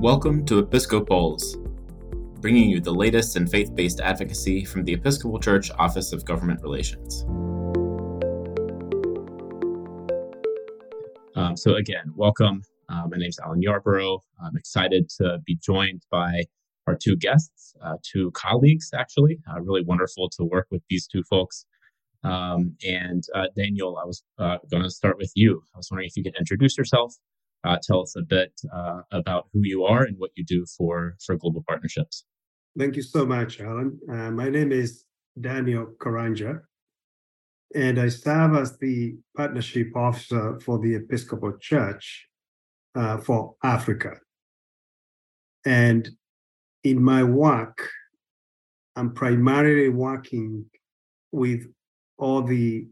Welcome to Episcopals, bringing you the latest in faith based advocacy from the Episcopal Church Office of Government Relations. Um, so, again, welcome. Uh, my name is Alan Yarborough. I'm excited to be joined by our two guests, uh, two colleagues, actually. Uh, really wonderful to work with these two folks. Um, and uh, Daniel, I was uh, going to start with you. I was wondering if you could introduce yourself, uh, tell us a bit uh, about who you are and what you do for, for global partnerships. Thank you so much, Alan. Uh, my name is Daniel Karanja, and I serve as the partnership officer for the Episcopal Church uh, for Africa. And in my work, I'm primarily working with all the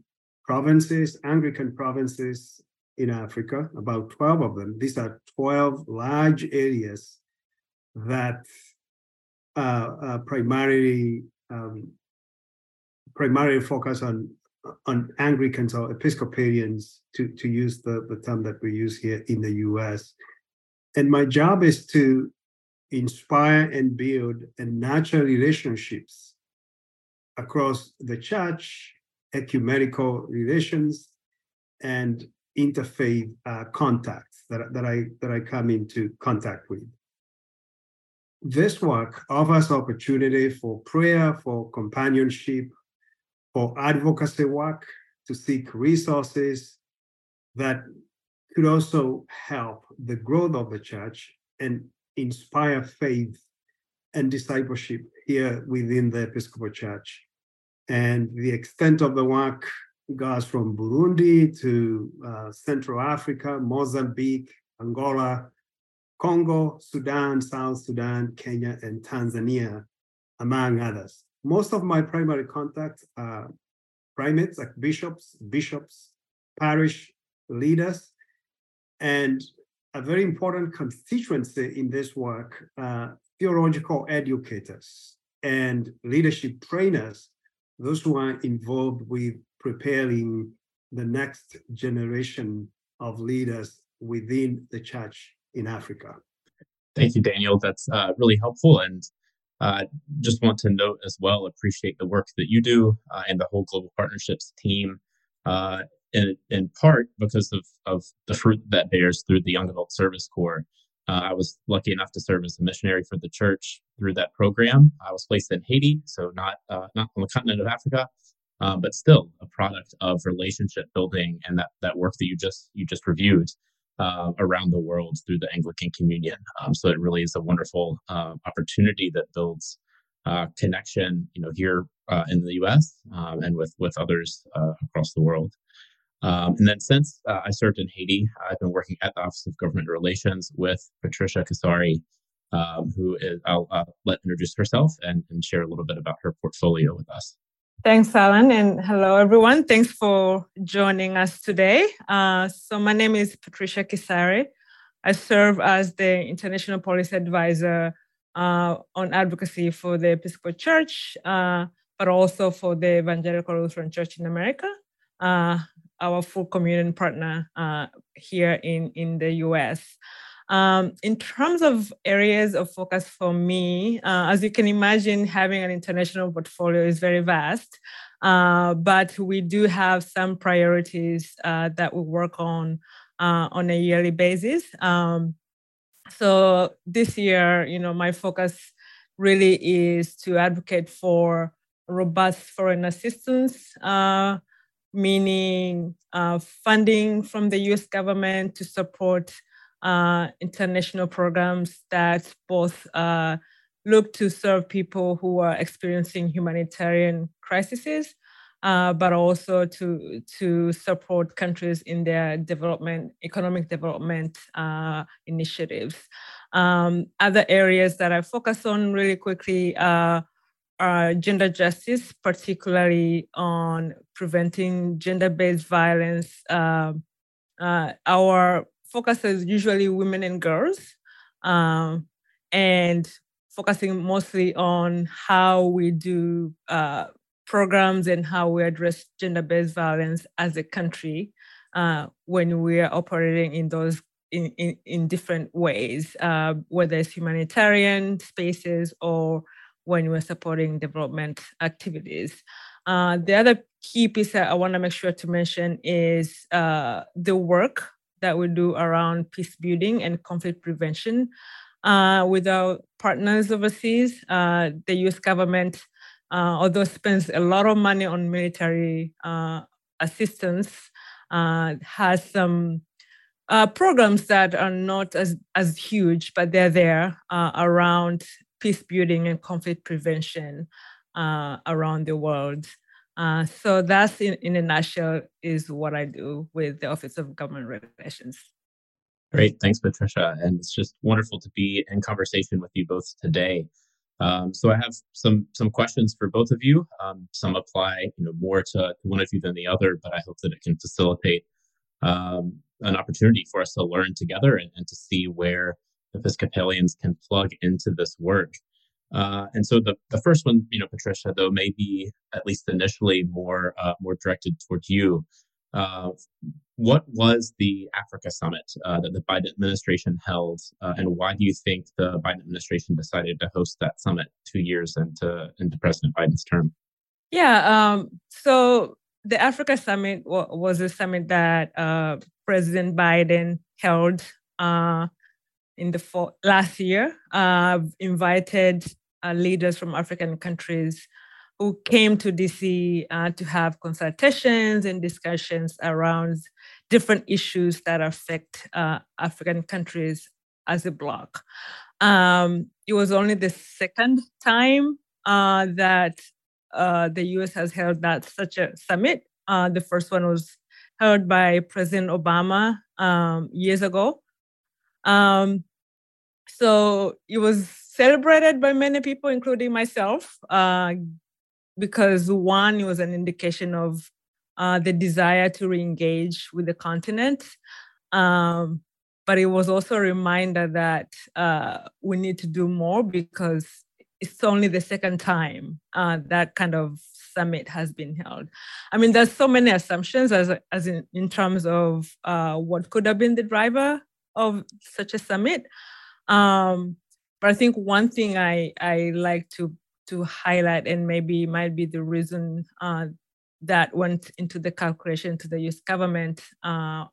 provinces, Anglican provinces in Africa, about 12 of them. These are 12 large areas that uh, uh, primarily um, primarily focus on on Anglicans or Episcopalians, to, to use the, the term that we use here in the US. And my job is to inspire and build and nurture relationships across the church, ecumenical relations, and interfaith uh, contacts that, that I that I come into contact with. This work offers opportunity for prayer, for companionship, for advocacy work, to seek resources that could also help the growth of the church and inspire faith and discipleship here within the Episcopal Church. And the extent of the work goes from Burundi to uh, Central Africa, Mozambique, Angola, Congo, Sudan, South Sudan, Kenya, and Tanzania, among others. Most of my primary contacts are primates like bishops, bishops, parish leaders, and a very important constituency in this work, uh, theological educators and leadership trainers, those who are involved with preparing the next generation of leaders within the church in Africa. Thank you, Daniel. That's uh, really helpful. And uh, just want to note as well, appreciate the work that you do uh, and the whole Global Partnerships team, uh, in, in part because of, of the fruit that bears through the Young Adult Service Corps. Uh, I was lucky enough to serve as a missionary for the church through that program. I was placed in Haiti, so not uh, not on the continent of Africa, um, but still a product of relationship building and that that work that you just you just reviewed uh, around the world through the Anglican Communion. Um, so it really is a wonderful uh, opportunity that builds uh, connection, you know, here uh, in the U.S. Um, and with with others uh, across the world. Um, and then since I served in Haiti, I've been working at the Office of Government Relations with Patricia Kisare, um, who is, I'll let introduce herself and, and share a little bit about her portfolio with us. Thanks, Alan, and hello, everyone. Thanks for joining us today. Uh, so, my name is Patricia Kisare. I serve as the International Policy Advisor uh, on advocacy for the Episcopal Church, uh, but also for the Evangelical Lutheran Church in America, uh, our full communion partner uh, here in, in the US. Um, in terms of areas of focus for me, uh, as you can imagine, having an international portfolio is very vast, uh, but we do have some priorities uh, that we work on uh, on a yearly basis. Um, so this year, you know, my focus really is to advocate for robust foreign assistance, uh, meaning uh, funding from the US government to support uh, international programs that both uh, look to serve people who are experiencing humanitarian crises, uh, but also to to support countries in their development, economic development uh, initiatives. Um, other areas that I focus on really quickly are gender justice, particularly on preventing gender-based violence. Uh, uh, our focuses usually women and girls, um, and focusing mostly on how we do uh, programs and how we address gender-based violence as a country uh, when we are operating in those in, in, in different ways, uh, whether it's humanitarian spaces or when we're supporting development activities. Uh, the other key piece that I want to make sure to mention is uh, the work that we do around peace building and conflict prevention uh, with our partners overseas. Uh, the US government, uh, although spends a lot of money on military uh, assistance, has some programs that are not as, as huge, but they're there around peace building and conflict prevention uh, around the world. Uh, so that's in, in a nutshell is what I do with the Office of Government Relations. Great, thanks, Patricia, and it's just wonderful to be in conversation with you both today. Um, so I have some some questions for both of you. Um, some apply, you know, more to, to, one of you than the other, but I hope that it can facilitate um, an opportunity for us to learn together and, and to see where Episcopalians can plug into this work. Uh, and so the, the first one, you know, Patricia, though, may be at least initially more uh, more directed towards you. Uh, what was the Africa summit uh, that the Biden administration held, uh, and why do you think the Biden administration decided to host that summit two years into into President Biden's term? Yeah, um, so the Africa summit was a summit that uh, President Biden held in the fall, last year, uh, invited uh, leaders from African countries who came to DC uh, to have consultations and discussions around different issues that affect uh, African countries as a bloc. Um, it was only the second time uh, that uh, the US has held that such a summit. the first one was held by President Obama um, years ago. Um, so it was celebrated by many people, including myself, uh, because one, it was an indication of uh, the desire to re-engage with the continent. Um, but it was also a reminder that uh, we need to do more because it's only the second time uh, that kind of summit has been held. I mean, there's so many assumptions as, as in, in terms of uh, what could have been the driver of such a summit. Um, but I think one thing I I like to to highlight, and maybe might be the reason uh, that went into the calculation to the U.S. government uh,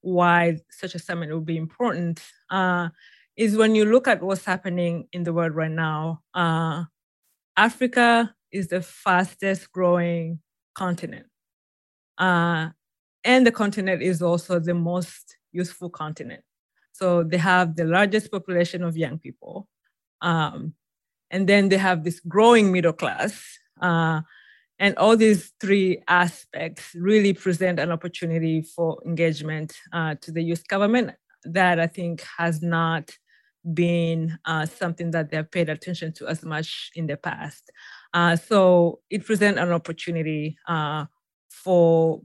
why such a summit would be important, uh, is when you look at what's happening in the world right now. Uh, Africa is the fastest growing continent. Uh, and the continent is also the most useful continent. So they have the largest population of young people. Um, and then they have this growing middle class. Uh, and all these three aspects really present an opportunity for engagement uh, to the U.S. government that I think has not been uh, something that they've paid attention to as much in the past. Uh, so it presents an opportunity uh, for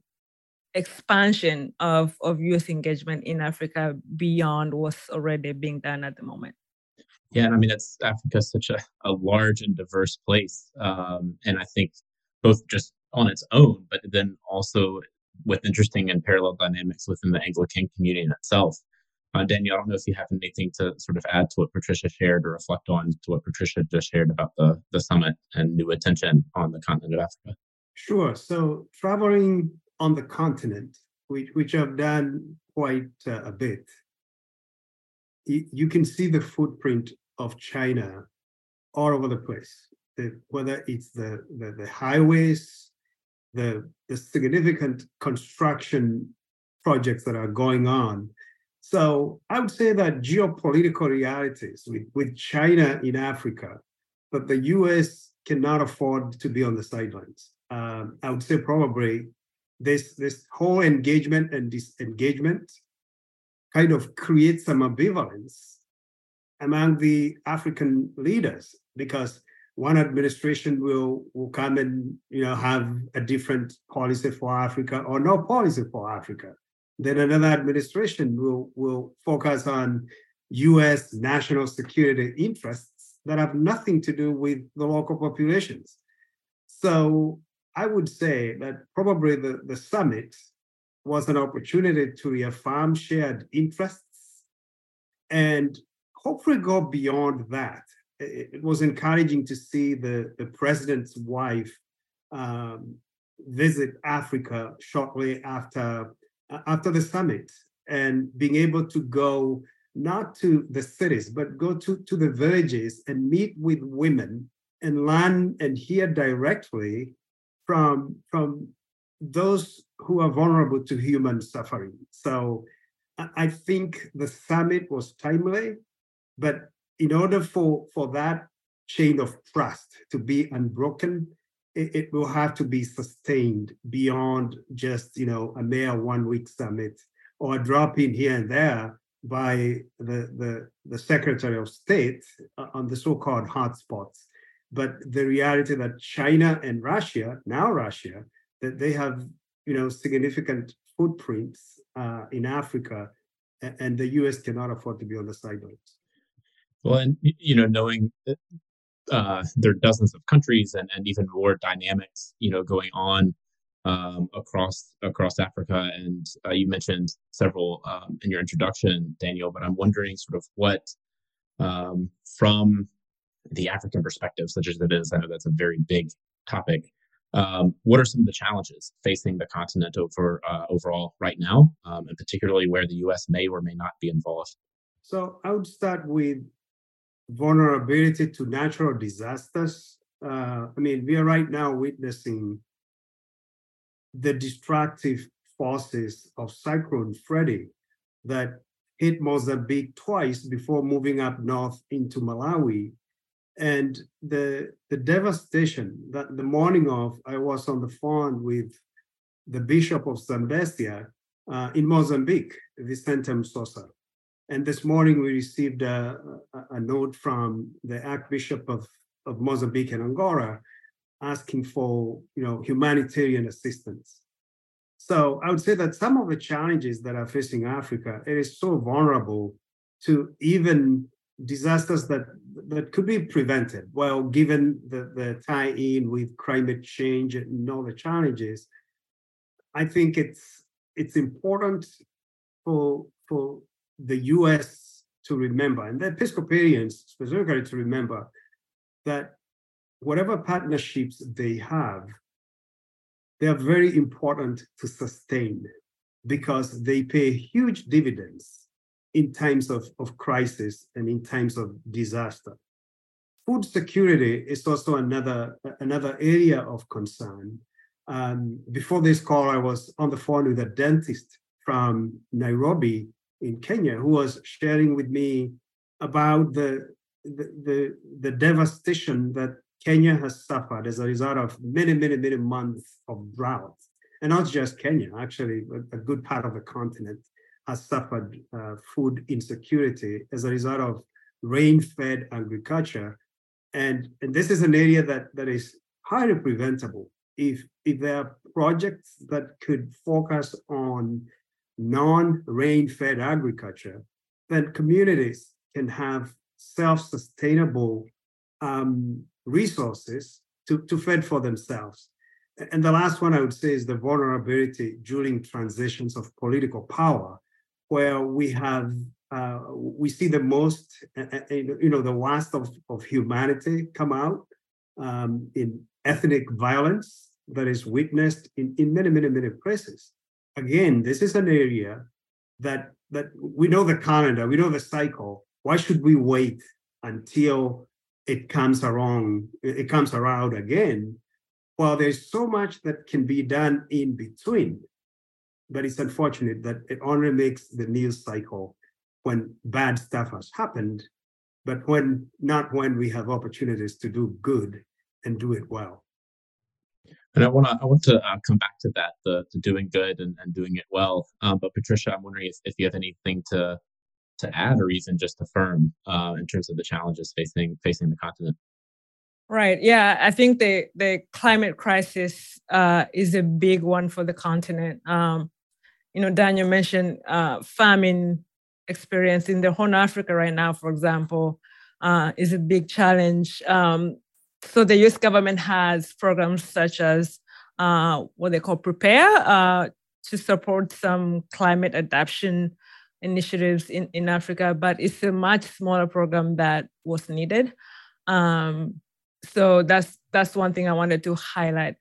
expansion of, of US engagement in Africa beyond what's already being done at the moment. Yeah, and I mean, it's Africa such a, a large and diverse place. Um, and I think both just on its own, but then also with interesting and parallel dynamics within the Anglican community in itself. Uh, Daniel, I don't know if you have anything to sort of add to what Patricia shared or reflect on to what Patricia just shared about the, the summit and new attention on the continent of Africa. Sure. So traveling on the continent, which, which I've done quite uh, a bit, you, can see the footprint of China all over the place. The, whether it's the, the, the highways, the, the significant construction projects that are going on. So I would say that geopolitical realities with, with China in Africa, that the US cannot afford to be on the sidelines. Um, I would say probably this this whole engagement and disengagement kind of creates some ambivalence among the African leaders because one administration will will come and you know have a different policy for Africa or no policy for Africa. Then another administration will will focus on U.S. national security interests that have nothing to do with the local populations. So I would say that probably the, the summit was an opportunity to reaffirm shared interests and hopefully go beyond that. It, it was encouraging to see the, the president's wife um, visit Africa shortly after after the summit and being able to go not to the cities but go to, to the villages and meet with women and learn and hear directly from from those who are vulnerable to human suffering. So i think the summit was timely but in order for for that chain of trust to be unbroken it, it will have to be sustained beyond just you know a mere one week summit or a drop in here and there by the the, the secretary of state uh, on the so-called hotspots but the reality that china and russia now russia that they have you know significant footprints uh, in africa and the us cannot afford to be on the sidelines well and you know knowing uh, there are dozens of countries and, and even more dynamics, you know, going on um, across across Africa. And uh, you mentioned several um, in your introduction, Daniel. But I'm wondering, sort of, what um, from the African perspective, such as it is, I know that's a very big topic. Um, what are some of the challenges facing the continent over uh, overall right now, um, and particularly where the U.S. may or may not be involved? So I would start with vulnerability to natural disasters. Uh, I mean, we are right now witnessing the destructive forces of Cyclone Freddy that hit Mozambique twice before moving up north into Malawi. And the, the devastation that the morning of, I was on the phone with the Bishop of Zambezia uh, in Mozambique, Vicente Msosa. And this morning we received a, a, a note from the Archbishop of, of Mozambique and Angola asking for you know humanitarian assistance. So I would say that some of the challenges that are facing Africa, it is so vulnerable to even disasters that that could be prevented. Well, given the, the tie-in with climate change and all the challenges, I think it's it's important for for the US to remember, and the Episcopalians specifically to remember, that whatever partnerships they have, they are very important to sustain because they pay huge dividends in times of, of crisis and in times of disaster. Food security is also another, another area of concern. Um, before this call, I was on the phone with a dentist from Nairobi in Kenya who was sharing with me about the the, the, the devastation that Kenya has suffered as a result of many, many, many months of drought. And not just Kenya, actually, a, a good part of the continent has suffered uh, food insecurity as a result of rain-fed agriculture. And, and this is an area that, that is highly preventable. If, if there are projects that could focus on non-rain-fed agriculture, then communities can have self-sustainable um, resources to, to fend for themselves. And the last one I would say is the vulnerability during transitions of political power, where we have uh, we see the most, you know, the worst of, of humanity come out um, in ethnic violence that is witnessed in, in many, many, many places again, this is an area that that we know the calendar, we know the cycle. Why should we wait until it comes around, it comes around again? Well, there's so much that can be done in between, but it's unfortunate that it only makes the news cycle when bad stuff has happened, but when not when we have opportunities to do good and do it well. And I want to I want to uh, come back to that the, the doing good and, and doing it well. Um, but Patricia, I'm wondering if, if you have anything to to add or even just affirm uh, in terms of the challenges facing facing the continent. Right. Yeah, I think the the climate crisis uh, is a big one for the continent. Um, you know, Daniel mentioned uh, famine experience in the Horn of Africa right now, for example, uh, is a big challenge. Um, so the US government has programs such as uh, what they call Prepare uh, to support some climate adaptation initiatives in, in Africa, but it's a much smaller program that was needed. Um, so that's that's one thing I wanted to highlight.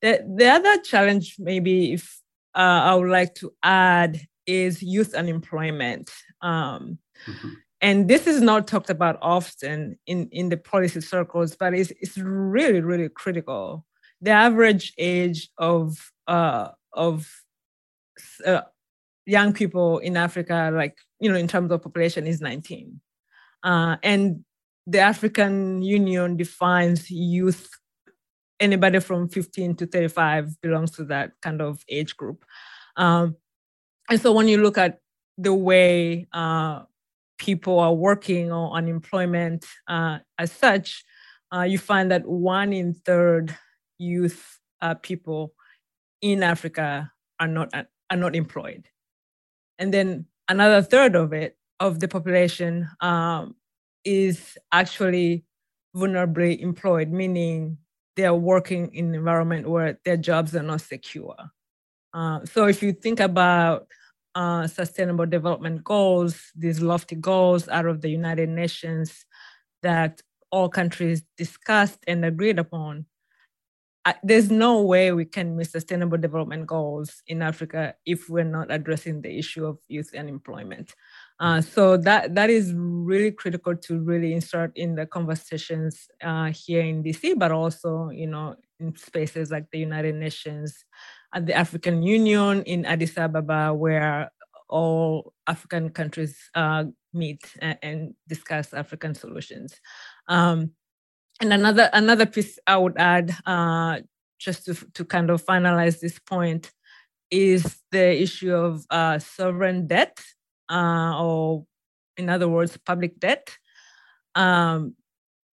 The, the other challenge, maybe if uh, I would like to add, is youth unemployment. Um, mm-hmm. And this is not talked about often in, in the policy circles, but it's, it's really, really critical. The average age of, uh, of uh, young people in Africa, like, you know, in terms of population, is 19. Uh, and the African Union defines youth, anybody from 15 to 35 belongs to that kind of age group. Um, and so when you look at the way uh, people are working or unemployment uh, as such, uh, you find that one in third youth uh, people in Africa are not are not employed, and then another third of it of the population um, is actually vulnerably employed, meaning they are working in an environment where their jobs are not secure. Uh, so if you think about uh, sustainable development goals, these lofty goals out of the United Nations that all countries discussed and agreed upon, there's no way we can meet sustainable development goals in Africa if we're not addressing the issue of youth unemployment. Uh, so that that is really critical to really insert in the conversations uh, here in DC, but also you know in spaces like the United Nations, at the African Union in Addis Ababa, where all African countries uh, meet and, and, discuss African solutions. Um, and another another piece I would add, uh, just to to kind of finalize this point, is the issue of uh, sovereign debt uh, or in other words, public debt, um,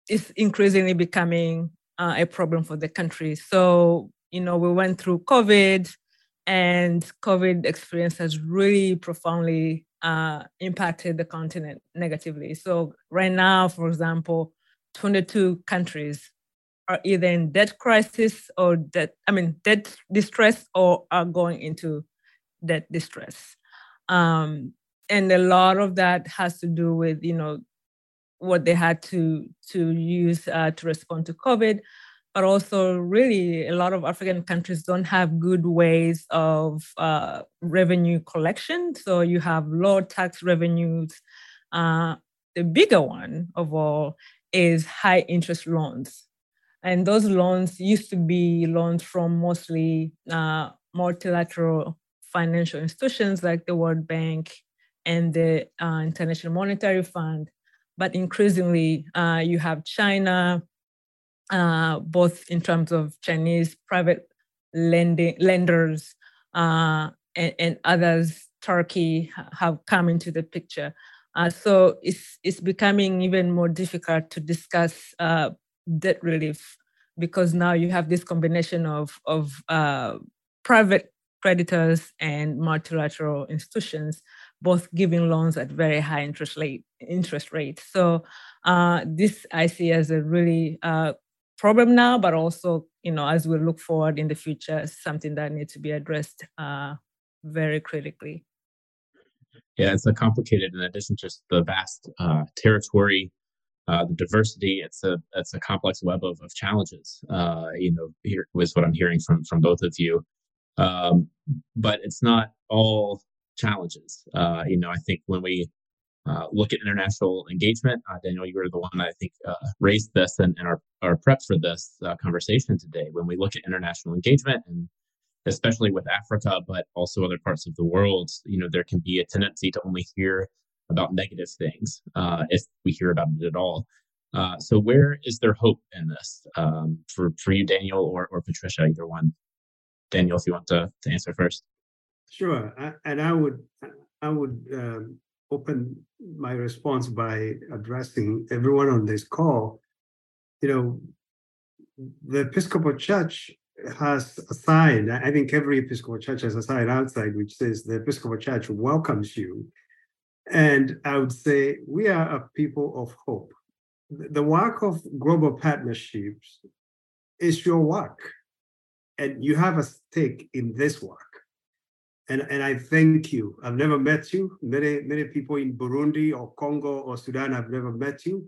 is increasingly becoming uh, a problem for the country. So, you know, we went through COVID, and COVID experience has really profoundly uh, impacted the continent negatively. So, right now, for example, 22 countries are either in debt crisis or debt, I mean, debt distress or are going into debt distress. Um, and a lot of that has to do with you know what they had to to use uh, to respond to COVID, but also really a lot of African countries don't have good ways of uh, revenue collection. So you have low tax revenues. Uh, the bigger one of all is high interest loans. And those loans used to be loans from mostly uh, multilateral financial institutions like the World Bank and the uh, International Monetary Fund. But increasingly, uh, you have China, uh, both in terms of Chinese private lending lenders uh, and, and, others, Turkey have come into the picture. Uh, so it's it's becoming even more difficult to discuss uh, debt relief because now you have this combination of of private creditors and multilateral institutions both giving loans at very high interest rate interest rates. So uh, this I see as a really uh, problem now, but also you know as we look forward in the future, something that needs to be addressed uh, very critically. Yeah, it's a complicated. In addition just the vast uh, territory, uh, the diversity, it's a it's a complex web of, of challenges. Uh, you know, here was what I'm hearing from from both of you. Um, but it's not all challenges. Uh, you know, I think when we uh, look at international engagement, uh, Daniel, you were the one that I think uh, raised this and, and our, our prep for this uh, conversation today. When we look at international engagement and especially with Africa, but also other parts of the world, you know, there can be a tendency to only hear about negative things uh, if we hear about it at all. so, where is there hope in this um, for for you, Daniel, or or Patricia, either one? Daniel, if you want to, to answer first. Sure, and I would I would um, open my response by addressing everyone on this call. You know, the Episcopal Church has a sign. I think every Episcopal Church has a sign outside which says the Episcopal Church welcomes you. And I would say we are a people of hope. The work of global partnerships is your work, and you have a stake in this work And, and I thank you. I've never met you. Many, many people in Burundi or Congo or Sudan have never met you.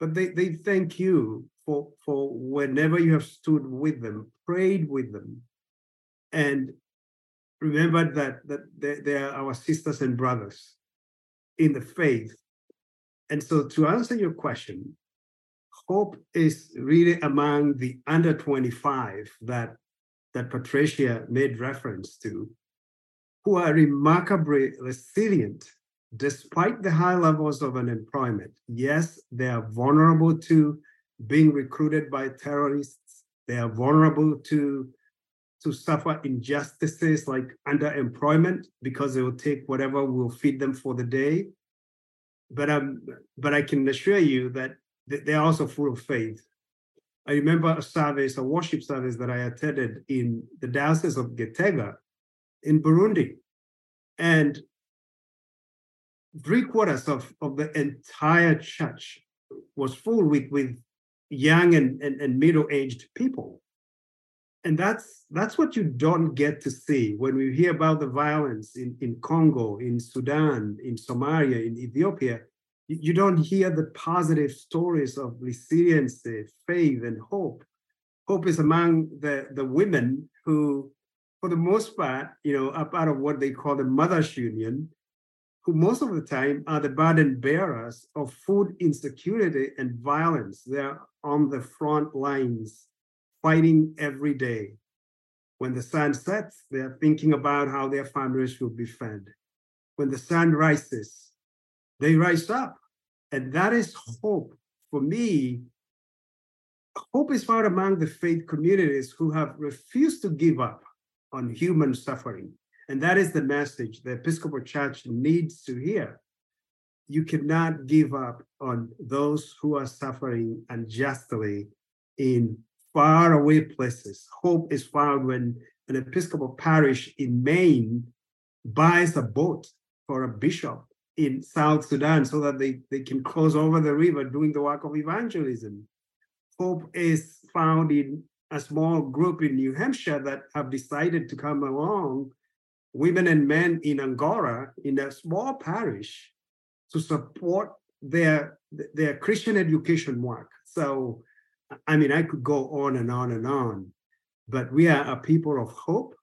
But they, they thank you for, for whenever you have stood with them, prayed with them, and remembered that, that they, they are our sisters and brothers in the faith. And so to answer your question, hope is really among the under 25 that that Patricia made reference to, who are remarkably resilient despite the high levels of unemployment. Yes, they are vulnerable to being recruited by terrorists. They are vulnerable to to suffer injustices like underemployment because they will take whatever will feed them for the day. But um, but I can assure you that they're also full of faith. I remember a service, a worship service that I attended in the Diocese of Gitega in Burundi. And three quarters of, of the entire church was full with, with young and, and, and middle-aged people. And that's that's what you don't get to see when we hear about the violence in, in Congo, in Sudan, in Somalia, in Ethiopia you don't hear the positive stories of resilience, eh, faith, and hope. Hope is among the, the women who, for the most part, you know, are part of what they call the Mothers Union, who most of the time are the burden bearers of food insecurity and violence. They're on the front lines, fighting every day. When the sun sets, they're thinking about how their families will be fed. When the sun rises, they rise up. And that is hope. For me, hope is found among the faith communities who have refused to give up on human suffering. And that is the message the Episcopal Church needs to hear. You cannot give up on those who are suffering unjustly in faraway places. Hope is found when an Episcopal parish in Maine buys a boat for a bishop in South Sudan so that they, they can cross over the river doing the work of evangelism. Hope is found in a small group in New Hampshire that have decided to come along, women and men in Angola, in a small parish, to support their their Christian education work. So, I mean, I could go on and on and on, but we are a people of hope.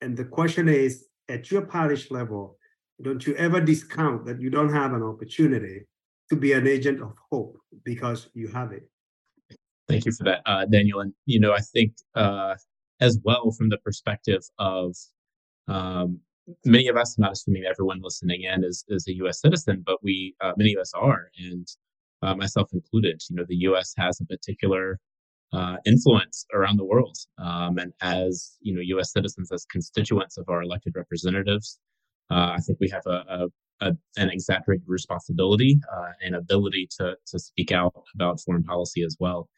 And the question is, at your parish level, don't you ever discount that you don't have an opportunity to be an agent of hope because you have it. Thank you for that, uh, Daniel. And, you know, I think uh, as well from the perspective of um, many of us, not assuming everyone listening in is, is a U.S. citizen, but we, uh, many of us are, and uh, myself included, you know, the U.S. has a particular uh, influence around the world. Um, and as, you know, U.S. citizens, as constituents of our elected representatives, uh, I think we have a, a, a an exaggerated responsibility uh, and ability to to speak out about foreign policy as well.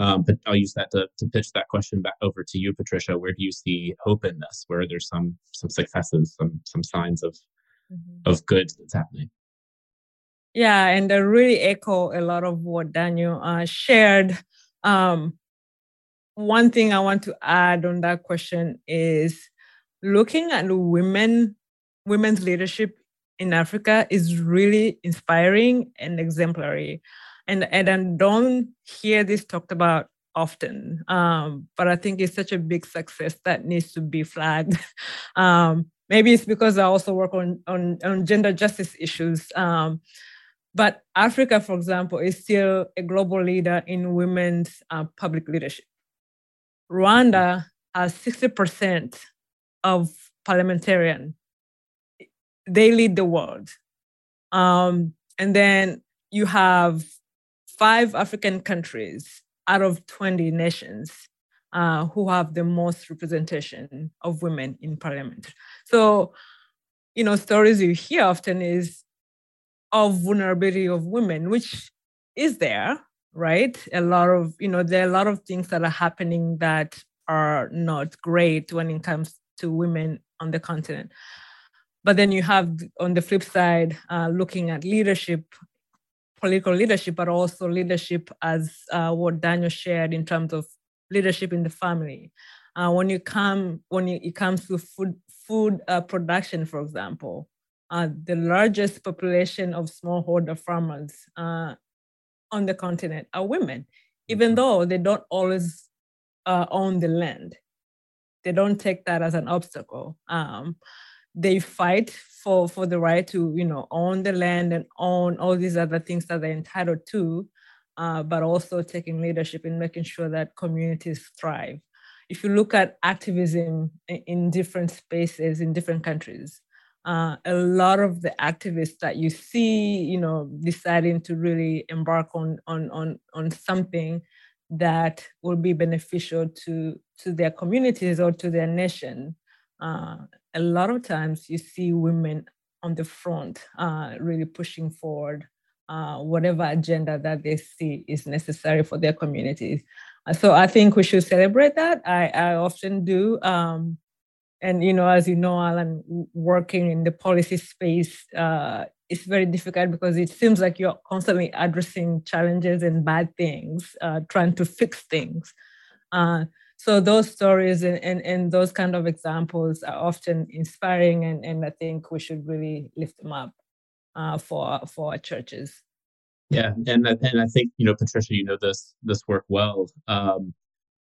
Um, but I'll use that to, to pitch that question back over to you, Patricia. Where do you see hope in this? Where there's some some successes, some some signs of mm-hmm. of good that's happening? Yeah, and I really echo a lot of what Daniel uh, shared. Um, one thing I want to add on that question is looking at women women's leadership in Africa is really inspiring and exemplary. And, and I don't hear this talked about often, um, but I think it's such a big success that needs to be flagged. um, maybe it's because I also work on, on, on gender justice issues. Um, but Africa, for example, is still a global leader in women's uh, public leadership. Rwanda has 60% of parliamentarian they lead the world. Um, and then you have five African countries out of 20 nations uh, who have the most representation of women in parliament. So, you know, stories you hear often is of vulnerability of women, which is there, right? A lot of, you know, there are a lot of things that are happening that are not great when it comes to women on the continent. But then you have on the flip side, uh, looking at leadership, political leadership, but also leadership as uh, what Daniel shared in terms of leadership in the family. Uh, when you come, when you, it comes to food, food uh, production, for example, uh, the largest population of smallholder farmers uh, on the continent are women, even mm-hmm. though they don't always uh, own the land. They don't take that as an obstacle. Um, they fight for, for the right to, you know, own the land and own all these other things that they're entitled to, uh, but also taking leadership in making sure that communities thrive. If you look at activism in, different spaces in different countries, uh, a lot of the activists that you see, you know, deciding to really embark on on on on something that will be beneficial to to their communities or to their nation. Uh, a lot of times you see women on the front uh, really pushing forward uh, whatever agenda that they see is necessary for their communities. Uh, so I think we should celebrate that. I, I often do. Um, and you know, as you know, Alan, working in the policy space, uh, it's very difficult because it seems like you're constantly addressing challenges and bad things, uh, trying to fix things. So those stories and, and, and those kind of examples are often inspiring, and, and I think we should really lift them up uh, for for our churches. Yeah, and and I think you know, Patricia, you know this this work well. Um,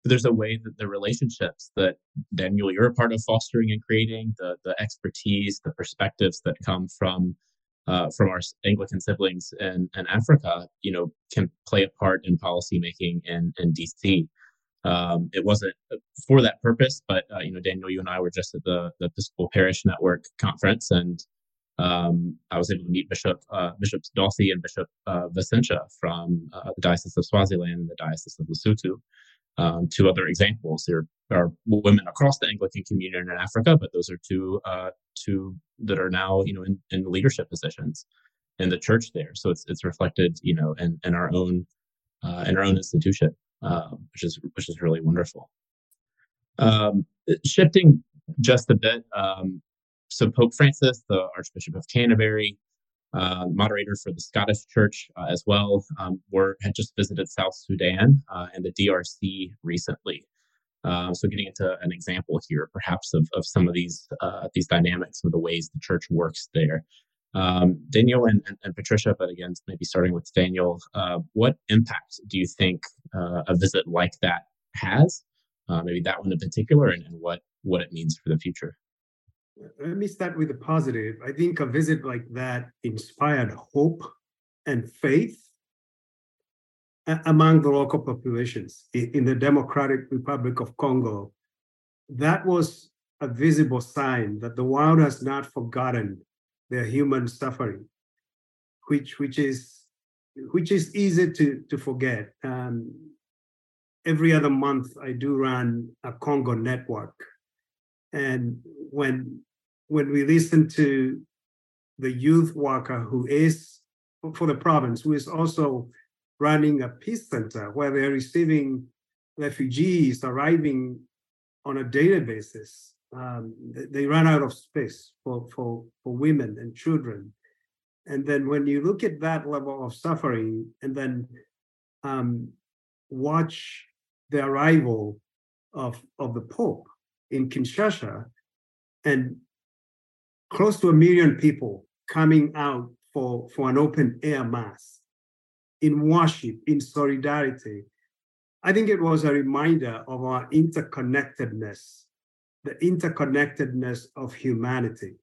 there's a way that the relationships that Daniel you're a part of fostering and creating, the the expertise, the perspectives that come from uh, from our Anglican siblings in, in Africa, you know, can play a part in policymaking in, in DC. Um, it wasn't for that purpose, but uh, you know, Daniel, you and I were just at the, the Episcopal Parish Network conference, and um, I was able to meet Bishop uh, Bishops Dossie and Bishop uh, Vicentia from uh, the Diocese of Swaziland and the Diocese of Lesotho. Um, two other examples. There are women across the Anglican community in Africa, but those are two uh, two that are now you know in, in leadership positions in the church there. So it's it's reflected you know in, in our own uh, in our own institution, uh, which is which is really wonderful. Um, shifting just a bit, um, so Pope Francis, the Archbishop of Canterbury, uh, moderator for the Scottish Church uh, as well, um, were had just visited South Sudan uh, and the DRC recently. Uh, so, getting into an example here, perhaps of, of some of these uh, these dynamics, of the ways the church works there. Um, Daniel and, and, and, Patricia, but again, maybe starting with Daniel, uh, what impact do you think a visit like that has? maybe that one in particular, and, and what what it means for the future let me start with the positive. I think a visit like that inspired hope and faith among the local populations in the Democratic Republic of Congo. That was a visible sign that the world has not forgotten their human suffering, which which is which is easy to to forget. Um, every other month, I do run a Congo network, and when when we listen to the youth worker who is for the province, who is also running a peace center where they're receiving refugees arriving on a daily basis. Um, they run out of space for, for, for women and children. And then when you look at that level of suffering and then um, watch the arrival of, of the Pope in Kinshasa and close to a million people coming out for, for an open air mass in worship, in solidarity. I think it was a reminder of our interconnectedness, the interconnectedness of humanity.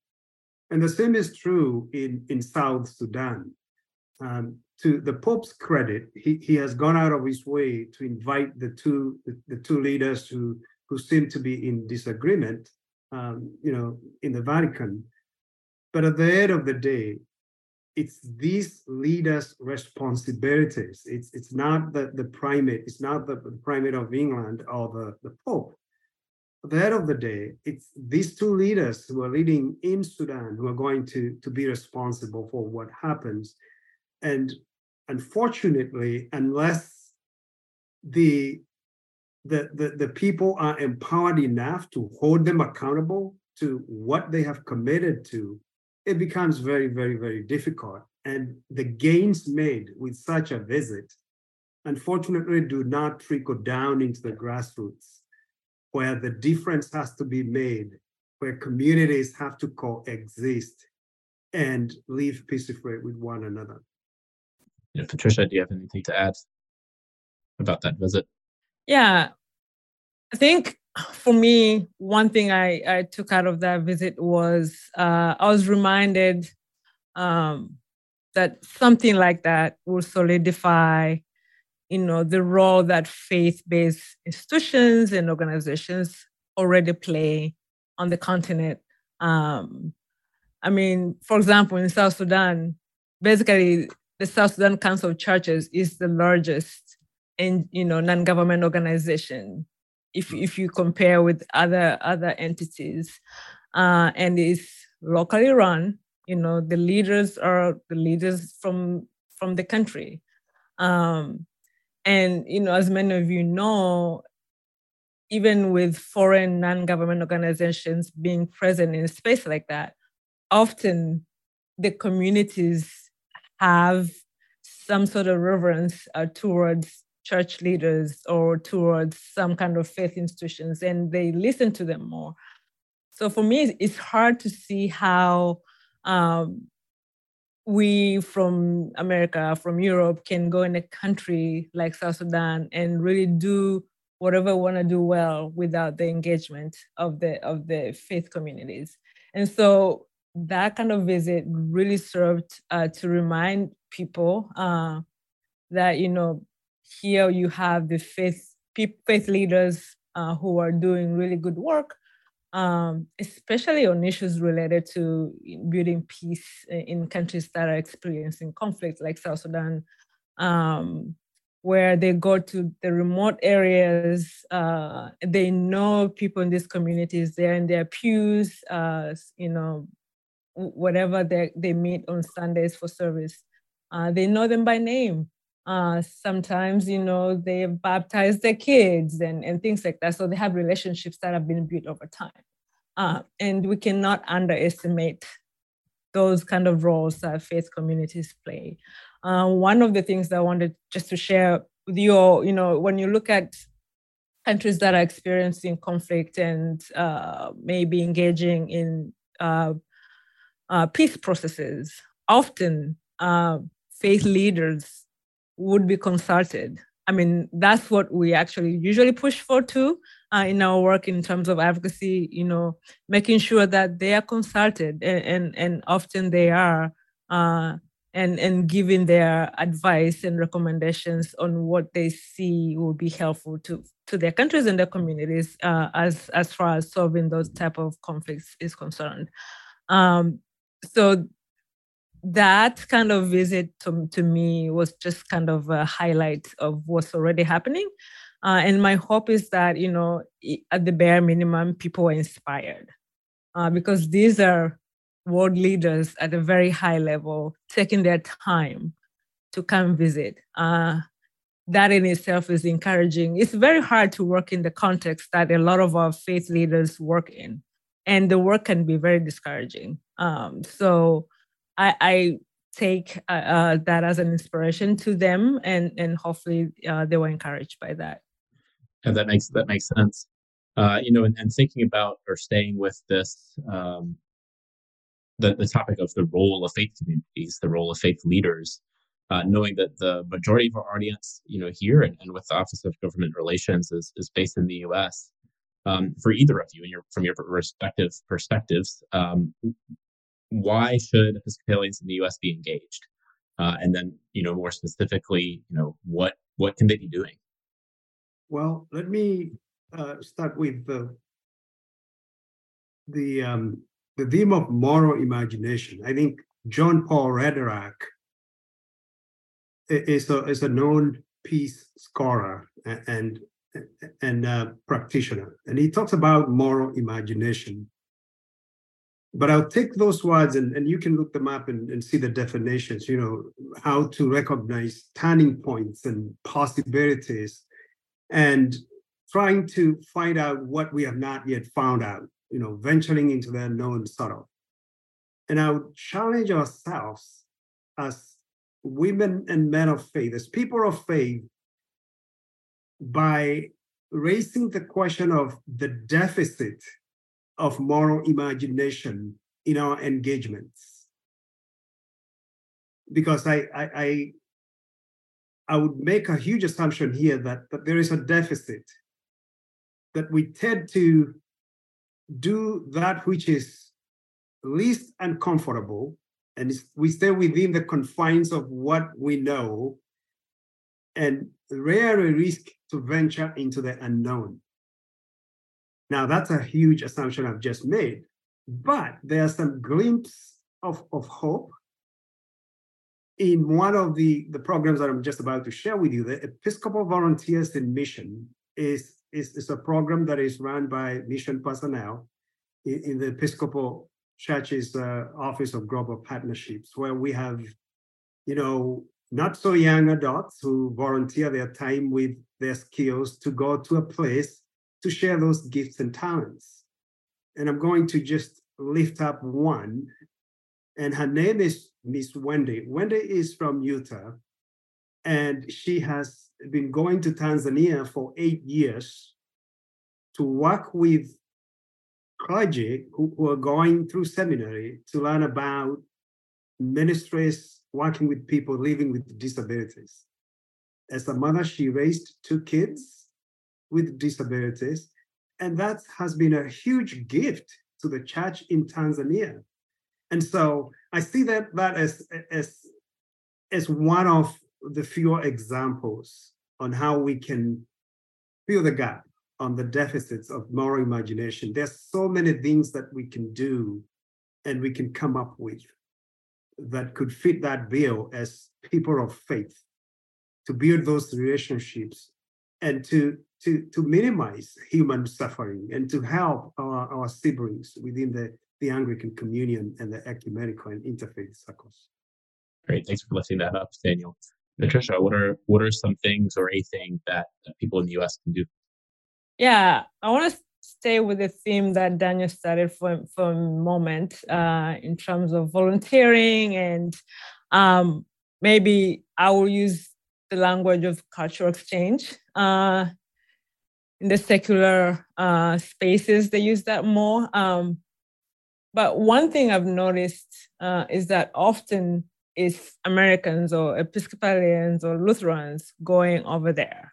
And the same is true in, in South Sudan. Um, to the Pope's credit, he, he has gone out of his way to invite the two the, the two leaders who, who seem to be in disagreement, um, you know, in the Vatican but at the end of the day, it's these leaders' responsibilities. It's it's not the, the primate, it's not the, primate of England or the, the Pope. At the end of the day, it's these two leaders who are leading in Sudan who are going to, to be responsible for what happens. And unfortunately, unless the the, the, the people are empowered enough to hold them accountable to what they have committed to, it becomes very, very, very difficult. And the gains made with such a visit, unfortunately, do not trickle down into the grassroots, where the difference has to be made where communities have to coexist and live peacefully with one another. Yeah, Patricia, do you have anything to add about that visit? Yeah, I think for me, one thing I, I took out of that visit was uh, I was reminded um, that something like that will solidify, you know, the role that faith-based institutions and organizations already play on the continent. Um, I mean, for example, in South Sudan, basically the South Sudan Council of Churches is the largest in you know non-government organization if if you compare with other other entities, uh, and is locally run. You know, the leaders are the leaders from from the country, um, and you know, as many of you know, even with foreign non-government organizations being present in a space like that, often the communities have some sort of reverence uh, towards church leaders or towards some kind of faith institutions and they listen to them more. So for me, it's hard to see how um, we from America, from Europe, can go in a country like South Sudan and really do whatever we want to do well without the engagement of the of the faith communities. And so that kind of visit really served uh, to remind people uh, that you know here you have the faith faith leaders uh, who are doing really good work, um, especially on issues related to building peace in countries that are experiencing conflict, like South Sudan, um, where they go to the remote areas. Uh, they know people in these communities. They're in their pews, uh, you know, whatever they, they meet on Sundays for service. Uh, they know them by name. Uh, sometimes, you know, they baptize their kids and, and things like that. So they have relationships that have been built over time. Uh, and we cannot underestimate those kind of roles that faith communities play. Uh, one of the things that I wanted just to share with you all, you know, when you look at countries that are experiencing conflict and uh, maybe engaging in uh, uh, peace processes, often uh, faith leaders would be consulted. I mean, that's what we actually usually push for too uh, in our work in terms of advocacy. You know, making sure that they are consulted, and and, and often they are, uh, and and giving their advice and recommendations on what they see will be helpful to to their countries and their communities uh, as as far as solving those type of conflicts is concerned. Um, so that kind of visit to, to me was just kind of a highlight of what's already happening. Uh, and my hope is that, you know, at the bare minimum, people are inspired uh, because these are world leaders at a very high level taking their time to come visit. Uh, that in itself is encouraging. It's very hard to work in the context that a lot of our faith leaders work in, and the work can be very discouraging. Um, so I, I take uh, uh, that as an inspiration to them, and and hopefully uh, they were encouraged by that. And that makes that makes sense. Uh, you know, and, and thinking about or staying with this, um, the the topic of the role of faith communities, the role of faith leaders. Uh, knowing that the majority of our audience, you know, here and, and with the Office of Government Relations is, is based in the U.S. Um, for either of you, and your from your respective perspectives, um, why should Episcopalians in the U.S. be engaged? Uh, and then, you know, more specifically, you know, what what can they be doing? Well, let me uh, start with the the um, the theme of moral imagination. I think John Paul Lederach is a is a known peace scholar and and uh, practitioner, and he talks about moral imagination but I'll take those words and, and you can look them up and, and see the definitions, you know, how to recognize turning points and possibilities and trying to find out what we have not yet found out, you know, venturing into the unknown sort of. And I would challenge ourselves as women and men of faith, as people of faith, by raising the question of the deficit of moral imagination in our engagements. Because I, I, I, I would make a huge assumption here that, that there is a deficit, that we tend to do that which is least uncomfortable, and we stay within the confines of what we know, and rarely risk to venture into the unknown. Now, that's a huge assumption I've just made, but there are some glimpses of, of hope in one of the, the programs that I'm just about to share with you. The Episcopal Volunteers in Mission is, is, is a program that is run by mission personnel in, in the Episcopal Church's uh, Office of Global Partnerships, where we have, you know, not so young adults who volunteer their time with their skills to go to a place to share those gifts and talents. And I'm going to just lift up one, and her name is Miss Wendy. Wendy is from Utah, and she has been going to Tanzania for eight years to work with clergy who, who are going through seminary to learn about ministries working with people living with disabilities. As a mother, she raised two kids with disabilities. And that has been a huge gift to the church in Tanzania. And so I see that, that as, as, as one of the few examples on how we can fill the gap on the deficits of moral imagination. There's so many things that we can do and we can come up with that could fit that bill as people of faith to build those relationships and to to, to minimize human suffering and to help our, our siblings within the, the Anglican Communion and the ecumenical and interfaith circles. Great, thanks for lifting that up, Daniel. Patricia, what are what are some things or a thing that, that people in the U.S. can do? Yeah, I want to stay with the theme that Daniel started for for a moment uh, in terms of volunteering, and um, maybe I will use the language of cultural exchange. Uh, in the secular uh, spaces, they use that more. Um, but one thing I've noticed uh, is that often it's Americans or Episcopalians or Lutherans going over there,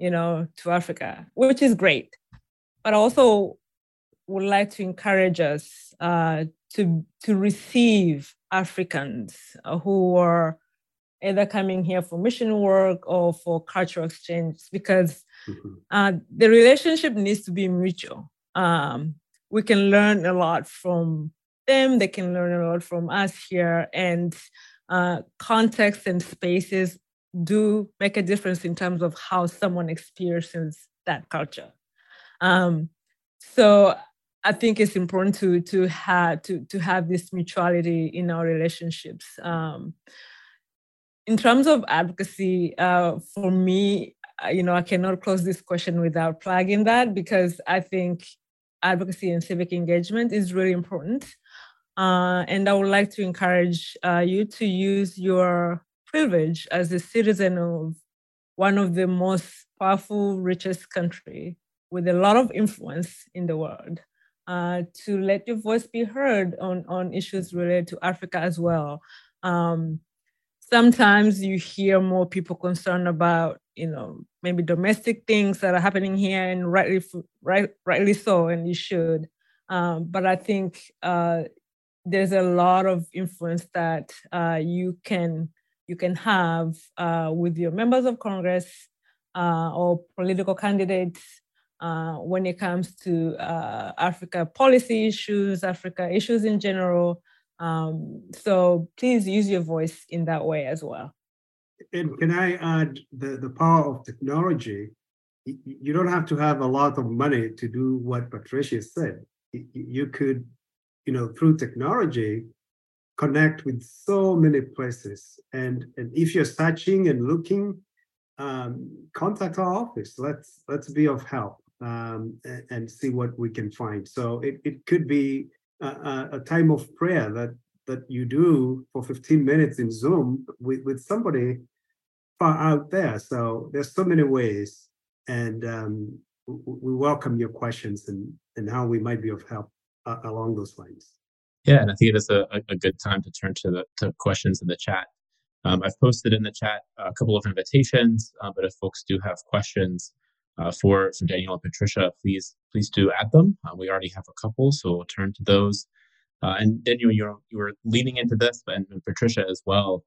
you know, to Africa, which is great. But also would like to encourage us uh, to to receive Africans who are either coming here for mission work or for cultural exchange because mm-hmm. uh, the relationship needs to be mutual. Um, we can learn a lot from them, they can learn a lot from us here, and uh, context and spaces do make a difference in terms of how someone experiences that culture. Um, so I think it's important to to have to to have this mutuality in our relationships. Um, in terms of advocacy, uh, for me, uh, you know, I cannot close this question without plugging that because I think advocacy and civic engagement is really important. Uh, and I would like to encourage uh, you to use your privilege as a citizen of one of the most powerful, richest country with a lot of influence in the world uh, to let your voice be heard on, on issues related to Africa as well. Um, sometimes you hear more people concerned about you know maybe domestic things that are happening here and rightly right rightly so and you should. Um, but i think uh, there's a lot of influence that uh, you can you can have uh, with your members of congress uh, or political candidates uh, when it comes to uh, africa policy issues africa issues in general um, so please use your voice in that way as well. And can I add the, the power of technology? You don't have to have a lot of money to do what Patricia said. You could, you know, through technology, connect with so many places. And, and if you're searching and looking, um, contact our office. Let's let's be of help um, and, and, see what we can find. So it, it could be a, a time of prayer that that you do for 15 minutes in Zoom with, with somebody far out there. So there's so many ways. And um, we welcome your questions and, and how we might be of help uh, along those lines. Yeah, and I think it is a, a good time to turn to the to questions in the chat. Um, I've posted in the chat a couple of invitations, uh, but if folks do have questions uh, for for Daniel and Patricia, please please do add them. Uh, we already have a couple, so we'll turn to those. Uh, and Daniel, you you were leading into this, and, and Patricia as well.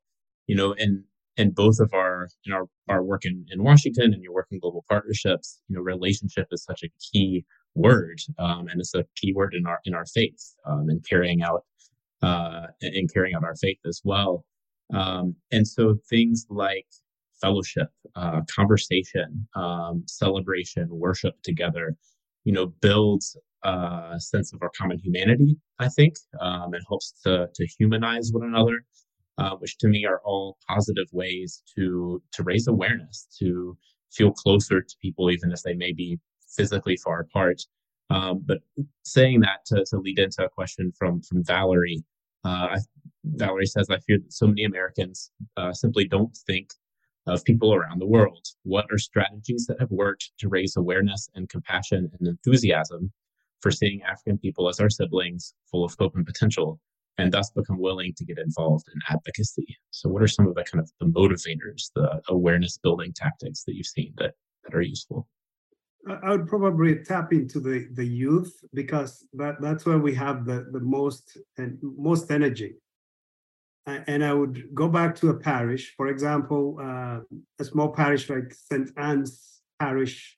You know, in in both of our in our, our work in, in Washington and your work in global partnerships, you know, relationship is such a key word, um, and it's a key word in our in our faith um, and carrying out uh, in carrying out our faith as well. Um, and so things like fellowship, uh, conversation, um, celebration, worship together, you know, builds a sense of our common humanity. I think um, and helps to to humanize one another uh, which to me are all positive ways to to raise awareness, to feel closer to people, even if they may be physically far apart. Um, but saying that to, to lead into a question from from Valerie, uh, Valerie says, "I fear that so many Americans uh, simply don't think of people around the world. What are strategies that have worked to raise awareness and compassion and enthusiasm for seeing African people as our siblings, full of hope and potential, and thus become willing to get involved in advocacy. So, what are some of the kind of the motivators, the awareness building tactics that you've seen that, that are useful? I would probably tap into the, the youth because that, that's where we have the, the most and most energy. And I would go back to a parish, for example, uh, a small parish like St. Anne's Parish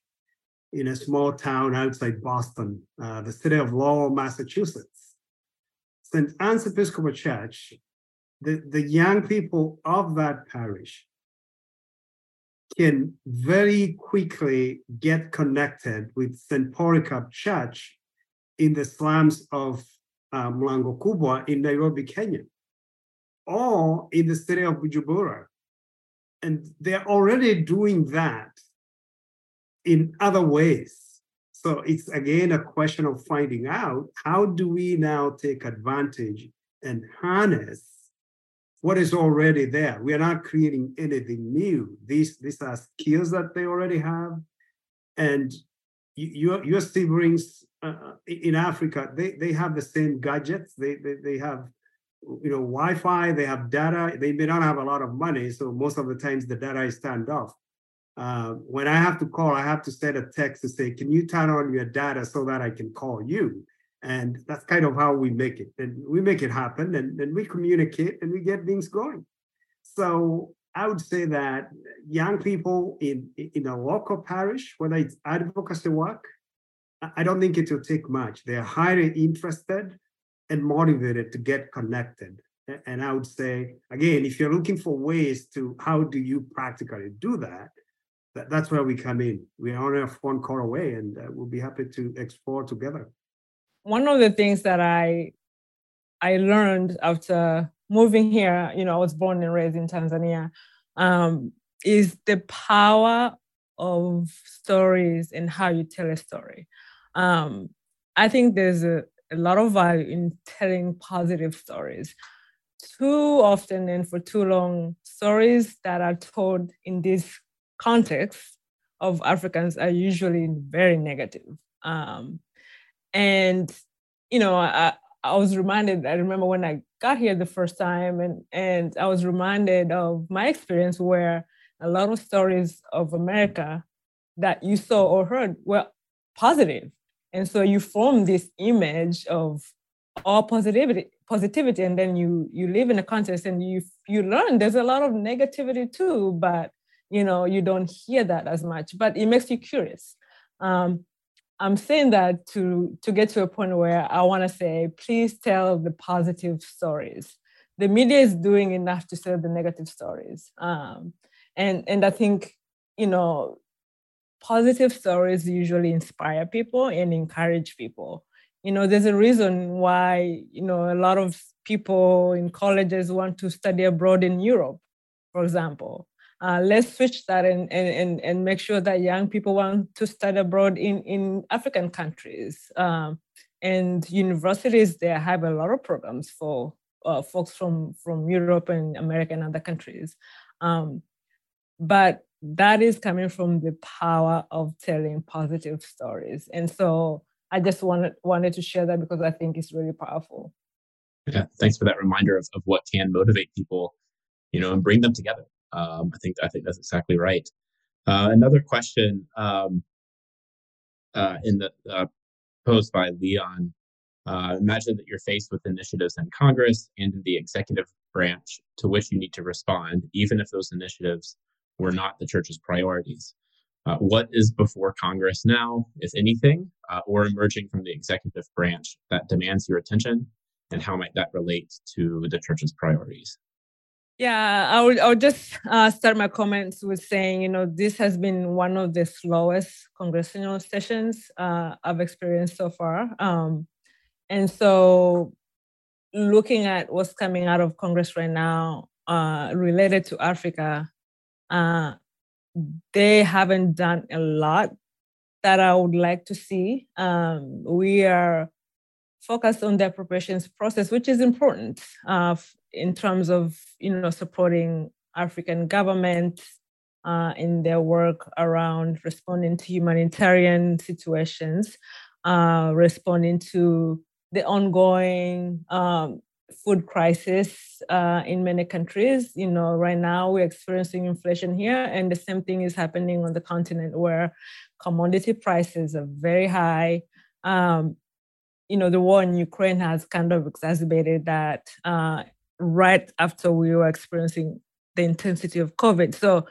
in a small town outside Boston, uh, the city of Lowell, Massachusetts St. Anne's Episcopal Church, the, the young people of that parish can very quickly get connected with St. Polycarp Church in the slums of um, Mlango Kubwa in Nairobi, Kenya, or in the city of Bujumbura. And they're already doing that in other ways. So it's again a question of finding out how do we now take advantage and harness what is already there. We are not creating anything new. These these are skills that they already have, and your your siblings uh, in Africa they they have the same gadgets. They they, they have you know Wi-Fi. They have data. They may not have a lot of money, so most of the times the data is turned off. Uh, when I have to call, I have to send a text to say, can you turn on your data so that I can call you? And that's kind of how we make it. And we make it happen and then we communicate and we get things going. So I would say that young people in, in a local parish, whether it's advocacy work, I don't think it will take much. They're highly interested and motivated to get connected. And I would say, again, if you're looking for ways to how do you practically do that, that, that's where we come in. We are only a phone call away, and uh, we'll be happy to explore together. One of the things that I I learned after moving here, you know, I was born and raised in Tanzania, um, is the power of stories and how you tell a story. Um, I think there's a, a lot of value in telling positive stories. Too often and for too long, stories that are told in this context of Africans are usually very negative. Um, and, you know, I, I was reminded, I remember when I got here the first time, and, and I was reminded of my experience where a lot of stories of America that you saw or heard were positive. And so you form this image of all positivity, positivity, and then you you live in a context and you you learn. There's a lot of negativity too, but you know you don't hear that as much but it makes you curious. Um, i'm saying that to to get to a point where i want to say please tell the positive stories. The media is doing enough to tell the negative stories. Um, and and i think you know positive stories usually inspire people and encourage people you know there's a reason why you know a lot of people in colleges want to study abroad in europe for example uh, let's switch that and, and, and make sure that young people want to study abroad in, in African countries. Um, and universities there have a lot of programs for uh, folks from, from Europe and America and other countries. Um, but that is coming from the power of telling positive stories. And so I just wanted wanted to share that because I think it's really powerful. Yeah, thanks for that reminder of, of what can motivate people, you know, and bring them together. Um, I think I think that's exactly right. Uh, another question um, uh, in the uh, posed by Leon. Uh, imagine that you're faced with initiatives in Congress and in the executive branch to which you need to respond, even if those initiatives were not the church's priorities. Uh, what is before Congress now, if anything, uh, or emerging from the executive branch that demands your attention, and how might that relate to the church's priorities? Yeah, I would, I would just uh, start my comments with saying, you know, this has been one of the slowest congressional sessions uh, I've experienced so far. Um, and so, looking at what's coming out of Congress right now uh, related to Africa, uh, they haven't done a lot that I would like to see. Um, we are focused on the appropriations process, which is important uh, in terms of you know supporting African governments uh, in their work around responding to humanitarian situations, uh, responding to the ongoing um, food crisis uh, in many countries. You know, right now we're experiencing inflation here, and the same thing is happening on the continent where commodity prices are very high. Um, you know, the war in Ukraine has kind of exacerbated that uh, right after we were experiencing the intensity of COVID. So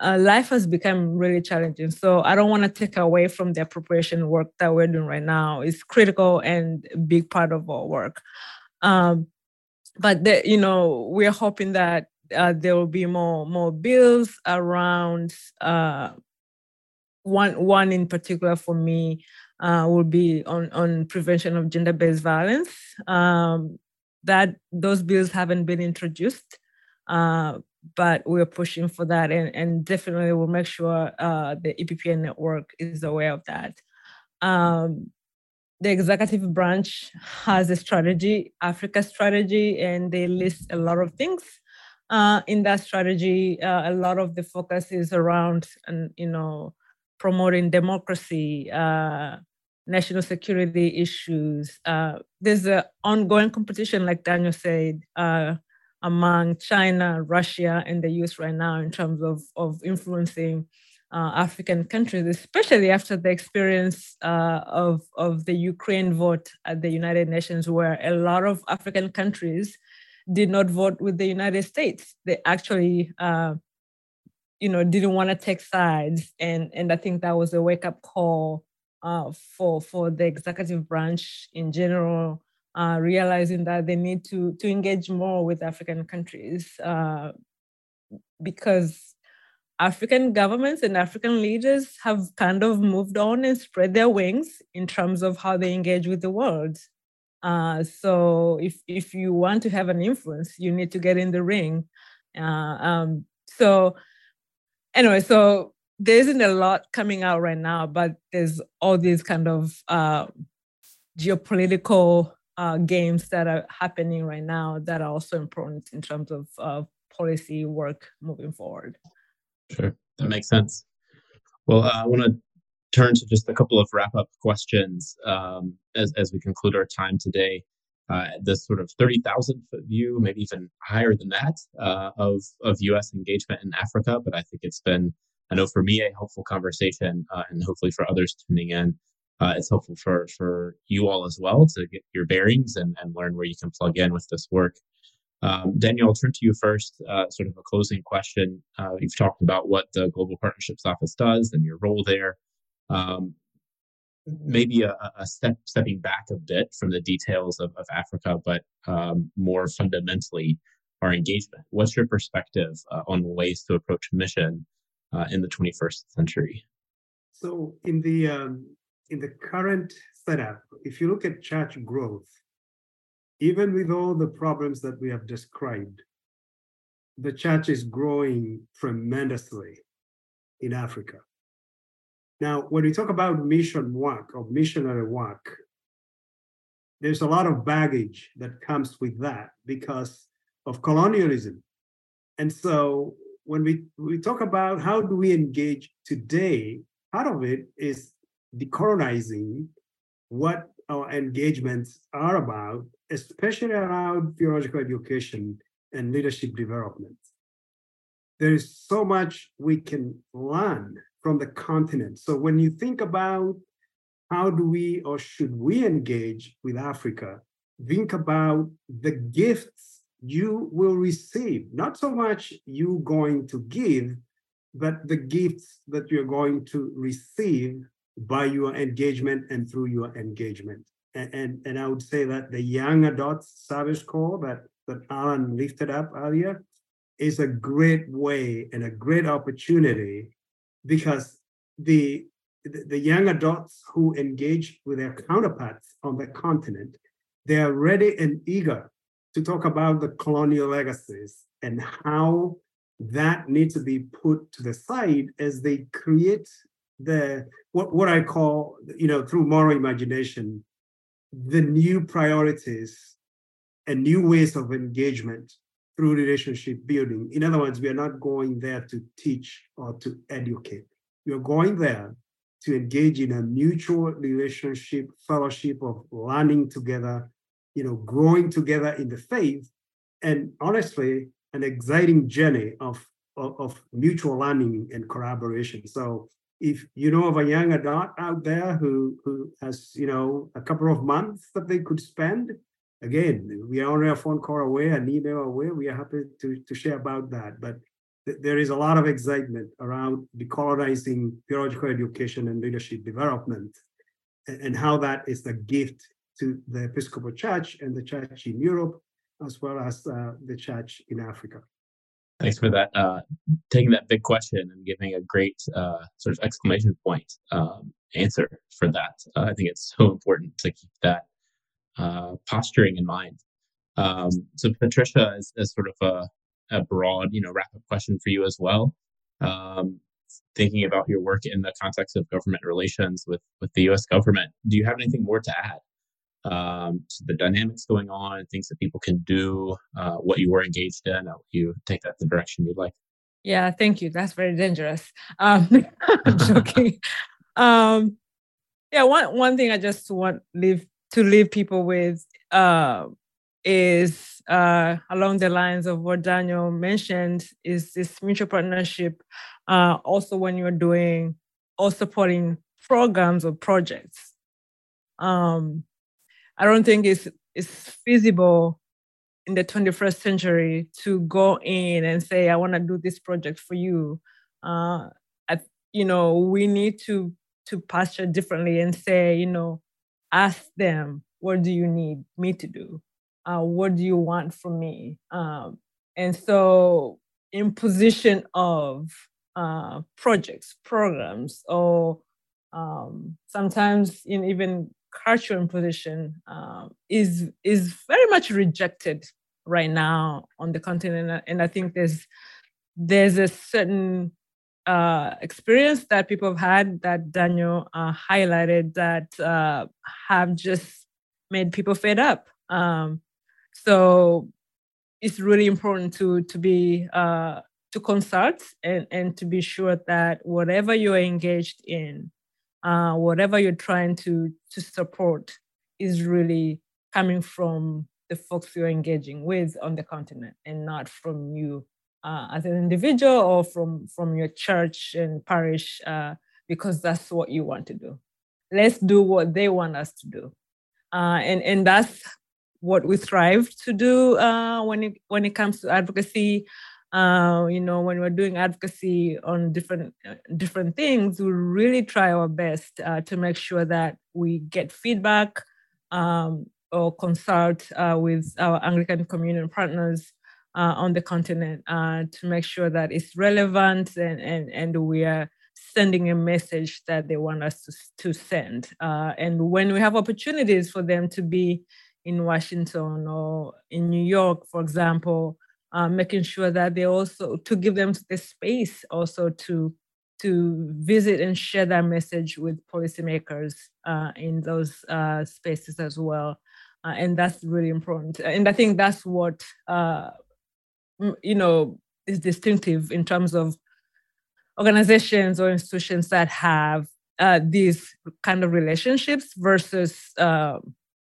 uh, life has become really challenging. So I don't want to take away from the appropriation work that we're doing right now. It's critical and a big part of our work. Um, but the, you know, we're hoping that uh, there will be more more bills around. Uh, one one in particular for me uh, will be on on prevention of gender based violence. Um, that those bills haven't been introduced, uh, but we're pushing for that, and, and definitely we'll make sure uh, the EPPN network is aware of that. Um, the executive branch has a strategy, Africa strategy, and they list a lot of things. Uh, in that strategy, uh, a lot of the focus is around, and you know, promoting democracy, uh, national security issues. Uh, there's an ongoing competition, like Daniel said, uh, among China, Russia, and the US right now in terms of, of influencing uh, African countries, especially after the experience uh, of, of the Ukraine vote at the United Nations, where a lot of African countries did not vote with the United States. They actually uh, you know didn't want to take sides and and i think that was a wake up call uh, for for the executive branch in general, uh, realizing that they need to to engage more with African countries uh, because African governments and African leaders have kind of moved on and spread their wings in terms of how they engage with the world. Uh, so if if you want to have an influence, you need to get in the ring. Uh, um, so anyway, so there isn't a lot coming out right now, but there's all these kind of uh, geopolitical uh, games that are happening right now that are also important in terms of uh, policy work moving forward. Sure, that makes sense. Well, uh, I want to turn to just a couple of wrap up questions um, as, as we conclude our time today. Uh, this sort of 30,000 foot view, maybe even higher than that, uh, of, of US engagement in Africa. But I think it's been I know for me, a helpful conversation, uh, and hopefully for others tuning in, uh, it's helpful for for you all as well to get your bearings and, and learn where you can plug in with this work. Um, Daniel, I'll turn to you first. Uh, sort of a closing question. Uh, you've talked about what the Global Partnerships Office does and your role there. Um, maybe a, a, step stepping back a bit from the details of, of Africa, but um, more fundamentally, our engagement. What's your perspective uh, on ways to approach mission uh, in the 21st century? So in the um, in the current setup, if you look at church growth, even with all the problems that we have described, the church is growing tremendously in Africa. Now, when we talk about mission work or missionary work, there's a lot of baggage that comes with that because of colonialism. And so when we, we talk about how do we engage today, part of it is decolonizing what our engagements are about, especially around theological education and leadership development. There is so much we can learn from the continent. So when you think about how do we or should we engage with Africa, think about the gifts you will receive, not so much you going to give, but the gifts that you're going to receive by your engagement and through your engagement. And, and, and I would say that the young adults service corps that, that Alan lifted up earlier is a great way and a great opportunity because the, the, the young adults who engage with their counterparts on the continent, they are ready and eager to talk about the colonial legacies and how that needs to be put to the side as they create the what, what I call, you know, through moral imagination, the new priorities and new ways of engagement through relationship building. In other words, we are not going there to teach or to educate. We are going there to engage in a mutual relationship, fellowship of learning together, you know, growing together in the faith, and honestly, an exciting journey of, of, of mutual learning and collaboration. So if you know of a young adult out there who who has you know a couple of months that they could spend again we are only a phone call away an email away we are happy to to share about that. But th- there is a lot of excitement around decolonizing theological education and leadership development and, and how that is a gift to the episcopal church and the church in europe as well as uh, the church in africa Thanks for that. Uh, taking that big question and giving a great uh, sort of exclamation point um, answer for that. Uh, I think it's so important to keep that uh, posturing in mind. Um, so, Patricia, is, sort of a, a, broad, you know, wrap up question for you as well. Um, thinking about your work in the context of government relations with with the U.S. government, do you have anything more to add? Um, the dynamics going on, things that people can do, uh, what you were engaged in, how you take that the direction you'd like. Yeah, thank you. That's very dangerous. Um, I'm joking. um, yeah, one one thing I just want leave to leave people with uh, is uh, along the lines of what Daniel mentioned is this mutual partnership. Uh, also, when you're doing or supporting programs or projects. Um, I don't think it's it's feasible in the 21st century to go in and say, I want to do this project for you. Uh, I, you know, we need to to posture differently and say, you know, ask them, what do you need me to do? Uh, what do you want from me? Um, and so, in position of uh, projects, programs, or um, sometimes in even cultural imposition um, is is very much rejected right now on the continent, and I think there's there's a certain uh, experience that people have had that Daniel uh, highlighted that uh, have just made people fed up. Um, so it's really important to to be uh, to consult and and to be sure that whatever you're engaged in uh, whatever you're trying to to support is really coming from the folks you're engaging with on the continent and not from you uh, as an individual or from from your church and parish uh, because that's what you want to do. Let's do what they want us to do. Uh, and and that's what we strive to do uh, when it when it comes to advocacy uh, you know, when we're doing advocacy on different uh, different things, we really try our best uh, to make sure that we get feedback um, or consult uh, with our Anglican Communion partners uh, on the continent uh, to make sure that it's relevant and and and we are sending a message that they want us to, to send. and when we have opportunities for them to be in Washington or in New York, for example, uh, making sure that they also to give them the space also to to visit and share that message with policymakers uh, in those uh, spaces as well. Uh, and that's really important. And I think that's what, uh, you know, is distinctive in terms of organizations or institutions that have uh, these kind of relationships versus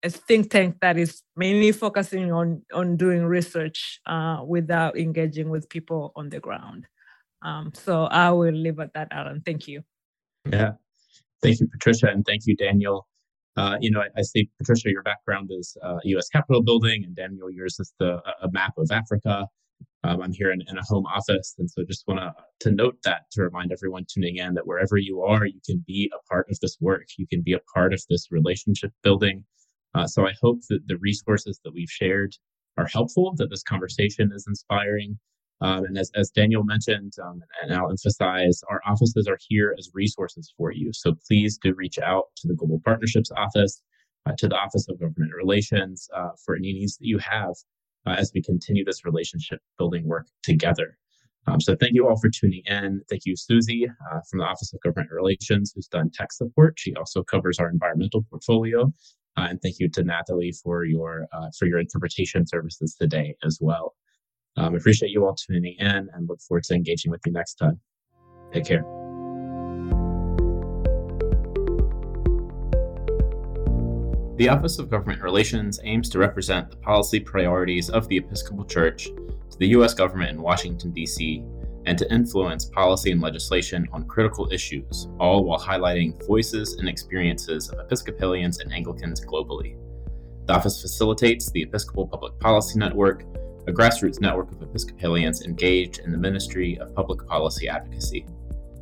a think tank that is mainly focusing on on doing research uh, without engaging with people on the ground. Um, so I will leave it at that, Alan. Thank you. Yeah, thank you, Patricia, and thank you, Daniel. Uh, you know, I, I, see Patricia, your background is uh, U.S. Capitol building, and Daniel, yours is the a map of Africa. Um, I'm here in, in, a home office, and so just want to note that to remind everyone tuning in that wherever you are, you can be a part of this work. You can be a part of this relationship building. Uh, so I hope that the resources that we've shared are helpful. That this conversation is inspiring. Um, and as, as Daniel mentioned, um, and I'll emphasize, our offices are here as resources for you. So please do reach out to the Global Partnerships Office, uh, to the Office of Government Relations uh, for any needs that you have uh, as we continue this relationship building work together. Um, so thank you all for tuning in. Thank you, Susie uh, from the Office of Government Relations, who's done tech support. She also covers our environmental portfolio. Uh, and thank you to Natalie for your uh, for your interpretation services today as well. Um, appreciate you all tuning in and look forward to engaging with you next time. Take care. The Office of Government Relations aims to represent the policy priorities of the Episcopal Church to the U.S. government in Washington, D.C., and to influence policy and legislation on critical issues, all while highlighting voices and experiences of Episcopalians and Anglicans globally. The office facilitates the Episcopal Public Policy Network, a grassroots network of Episcopalians engaged in the ministry of public policy advocacy.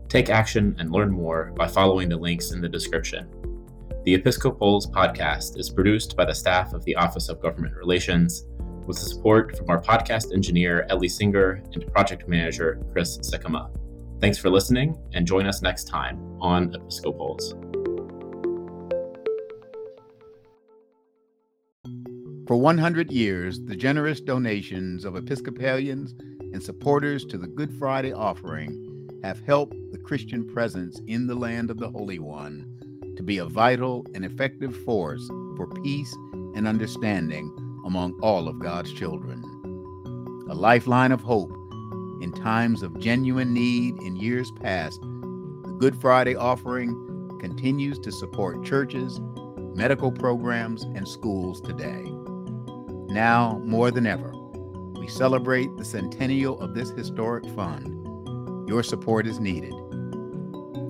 Take action and learn more by following the links in the description. The Episcopals podcast is produced by the staff of the Office of Government Relations, with the support from our podcast engineer, Ellie Singer, and project manager, Chris Sikama. Thanks for listening, and join us next time on Episcopals. For 100 years, the generous donations of Episcopalians and supporters to the Good Friday offering have helped the Christian presence in the land of the Holy One to be a vital and effective force for peace and understanding among all of God's children. A lifeline of hope in times of genuine need in years past, the Good Friday offering continues to support churches, medical programs, and schools today. Now, more than ever, we celebrate the centennial of this historic fund. Your support is needed.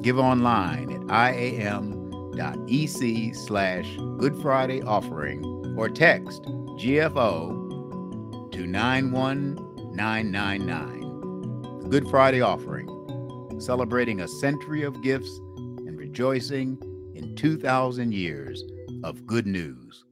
Give online at iam.ec slash Good Friday offering or text GFO to 91999. The Good Friday offering, celebrating a century of gifts and rejoicing in 2,000 years of good news.